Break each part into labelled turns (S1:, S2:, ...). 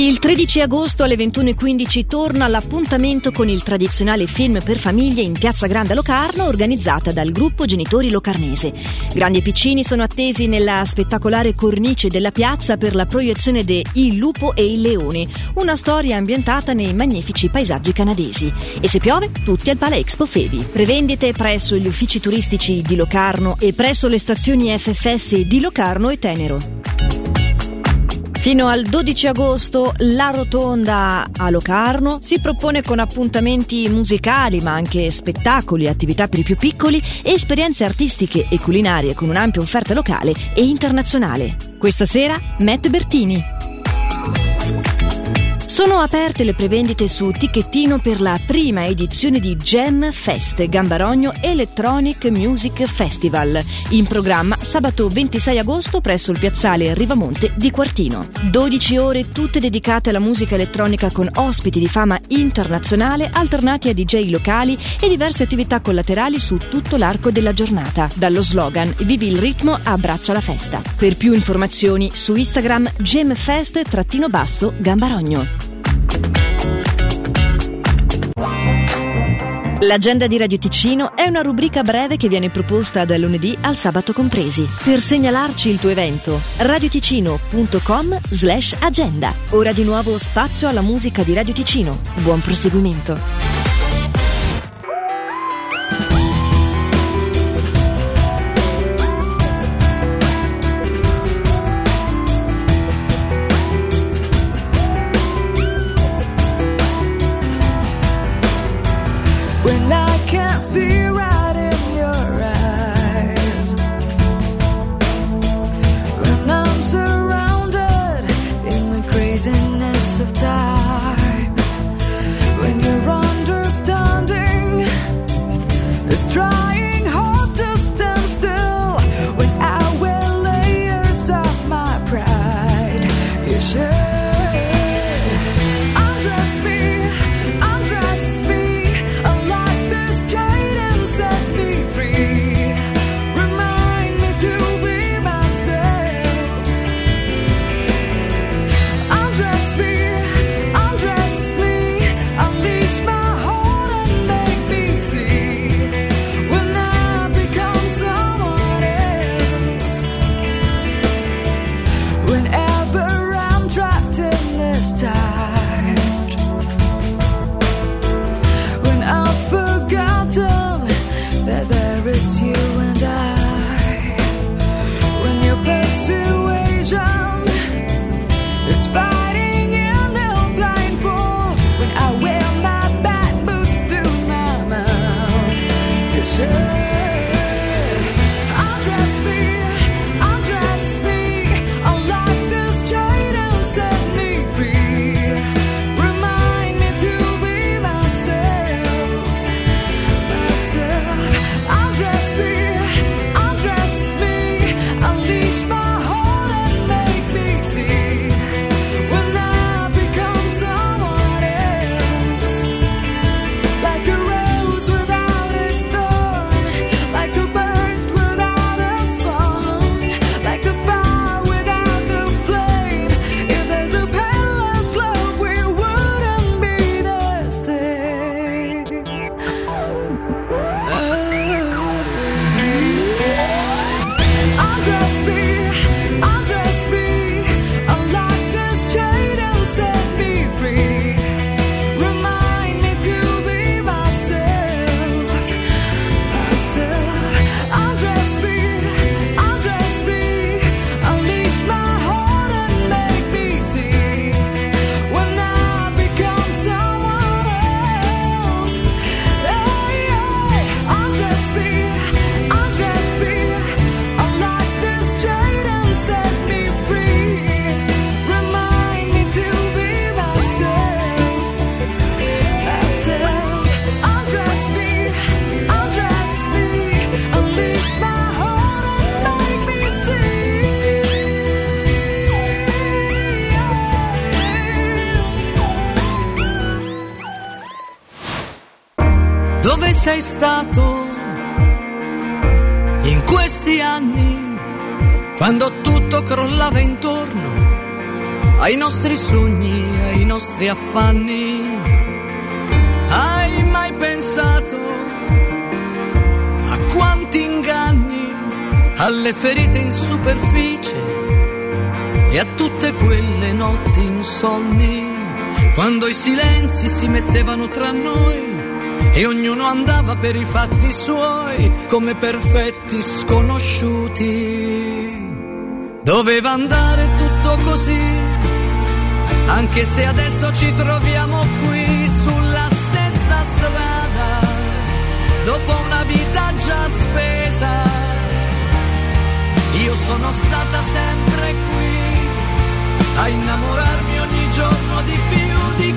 S1: Il 13 agosto alle 21.15 torna l'appuntamento con il tradizionale film per famiglie in Piazza Grande a Locarno organizzata dal gruppo Genitori Locarnese. Grandi e piccini sono attesi nella spettacolare cornice della piazza per la proiezione de Il lupo e il leone, una storia ambientata nei magnifici paesaggi canadesi. E se piove, tutti al Pala Expo Fevi. Prevendite presso gli uffici turistici di Locarno e presso le stazioni FFS di Locarno e Tenero. Fino al 12 agosto la Rotonda a Locarno si propone con appuntamenti musicali ma anche spettacoli, attività per i più piccoli e esperienze artistiche e culinarie con un'ampia offerta locale e internazionale. Questa sera Matt Bertini. Sono aperte le prevendite su Ticchettino per la prima edizione di Gem Fest Gambarogno Electronic Music Festival, in programma sabato 26 agosto presso il piazzale Rivamonte di Quartino. 12 ore tutte dedicate alla musica elettronica con ospiti di fama internazionale alternati a DJ locali e diverse attività collaterali su tutto l'arco della giornata. Dallo slogan Vivi il ritmo, abbraccia la festa. Per più informazioni su Instagram gemfest-gambarogno. L'agenda di Radio Ticino è una rubrica breve che viene proposta dal lunedì al sabato compresi. Per segnalarci il tuo evento, radioticino.com slash agenda. Ora di nuovo spazio alla musica di Radio Ticino. Buon proseguimento. assim.
S2: Sei stato in questi anni, quando tutto crollava intorno ai nostri sogni, ai nostri affanni? Hai mai pensato a quanti inganni, alle ferite in superficie e a tutte quelle notti insonni, quando i silenzi si mettevano tra noi? E ognuno andava per i fatti suoi come perfetti sconosciuti. Doveva andare tutto così, anche se adesso ci troviamo qui sulla stessa strada, dopo una vita già spesa. Io sono stata sempre qui a innamorarmi ogni giorno di più di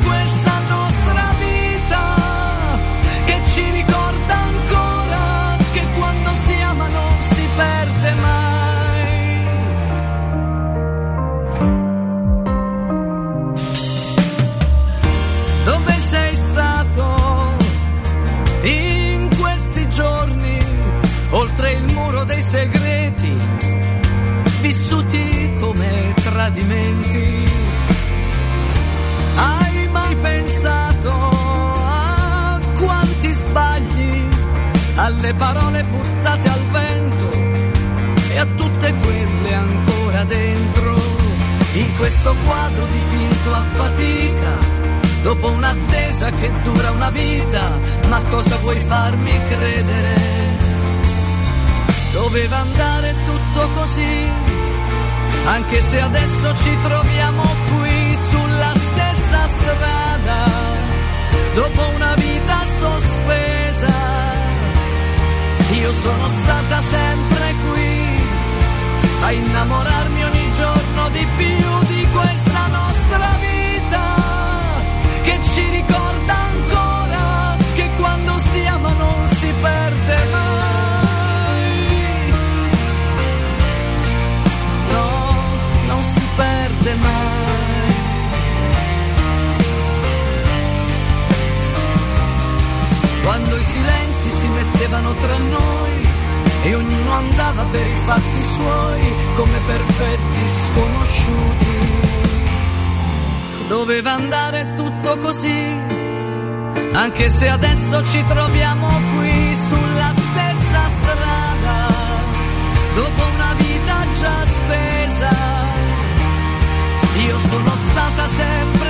S2: tradimenti? Hai mai pensato? sbagli, alle parole buttate al vento e a tutte quelle ancora dentro, in questo quadro dipinto a fatica. Dopo un'attesa che dura una vita, ma cosa vuoi farmi credere? Doveva andare tutto così, anche se adesso ci troviamo qui sulla stessa strada dopo una vita sospesa. Io sono stata sempre qui a innamorarmi quando i silenzi si mettevano tra noi e ognuno andava per i fatti suoi come perfetti sconosciuti. Doveva andare tutto così, anche se adesso ci troviamo qui sulla stessa strada, dopo una vita già spesa. Io sono stata sempre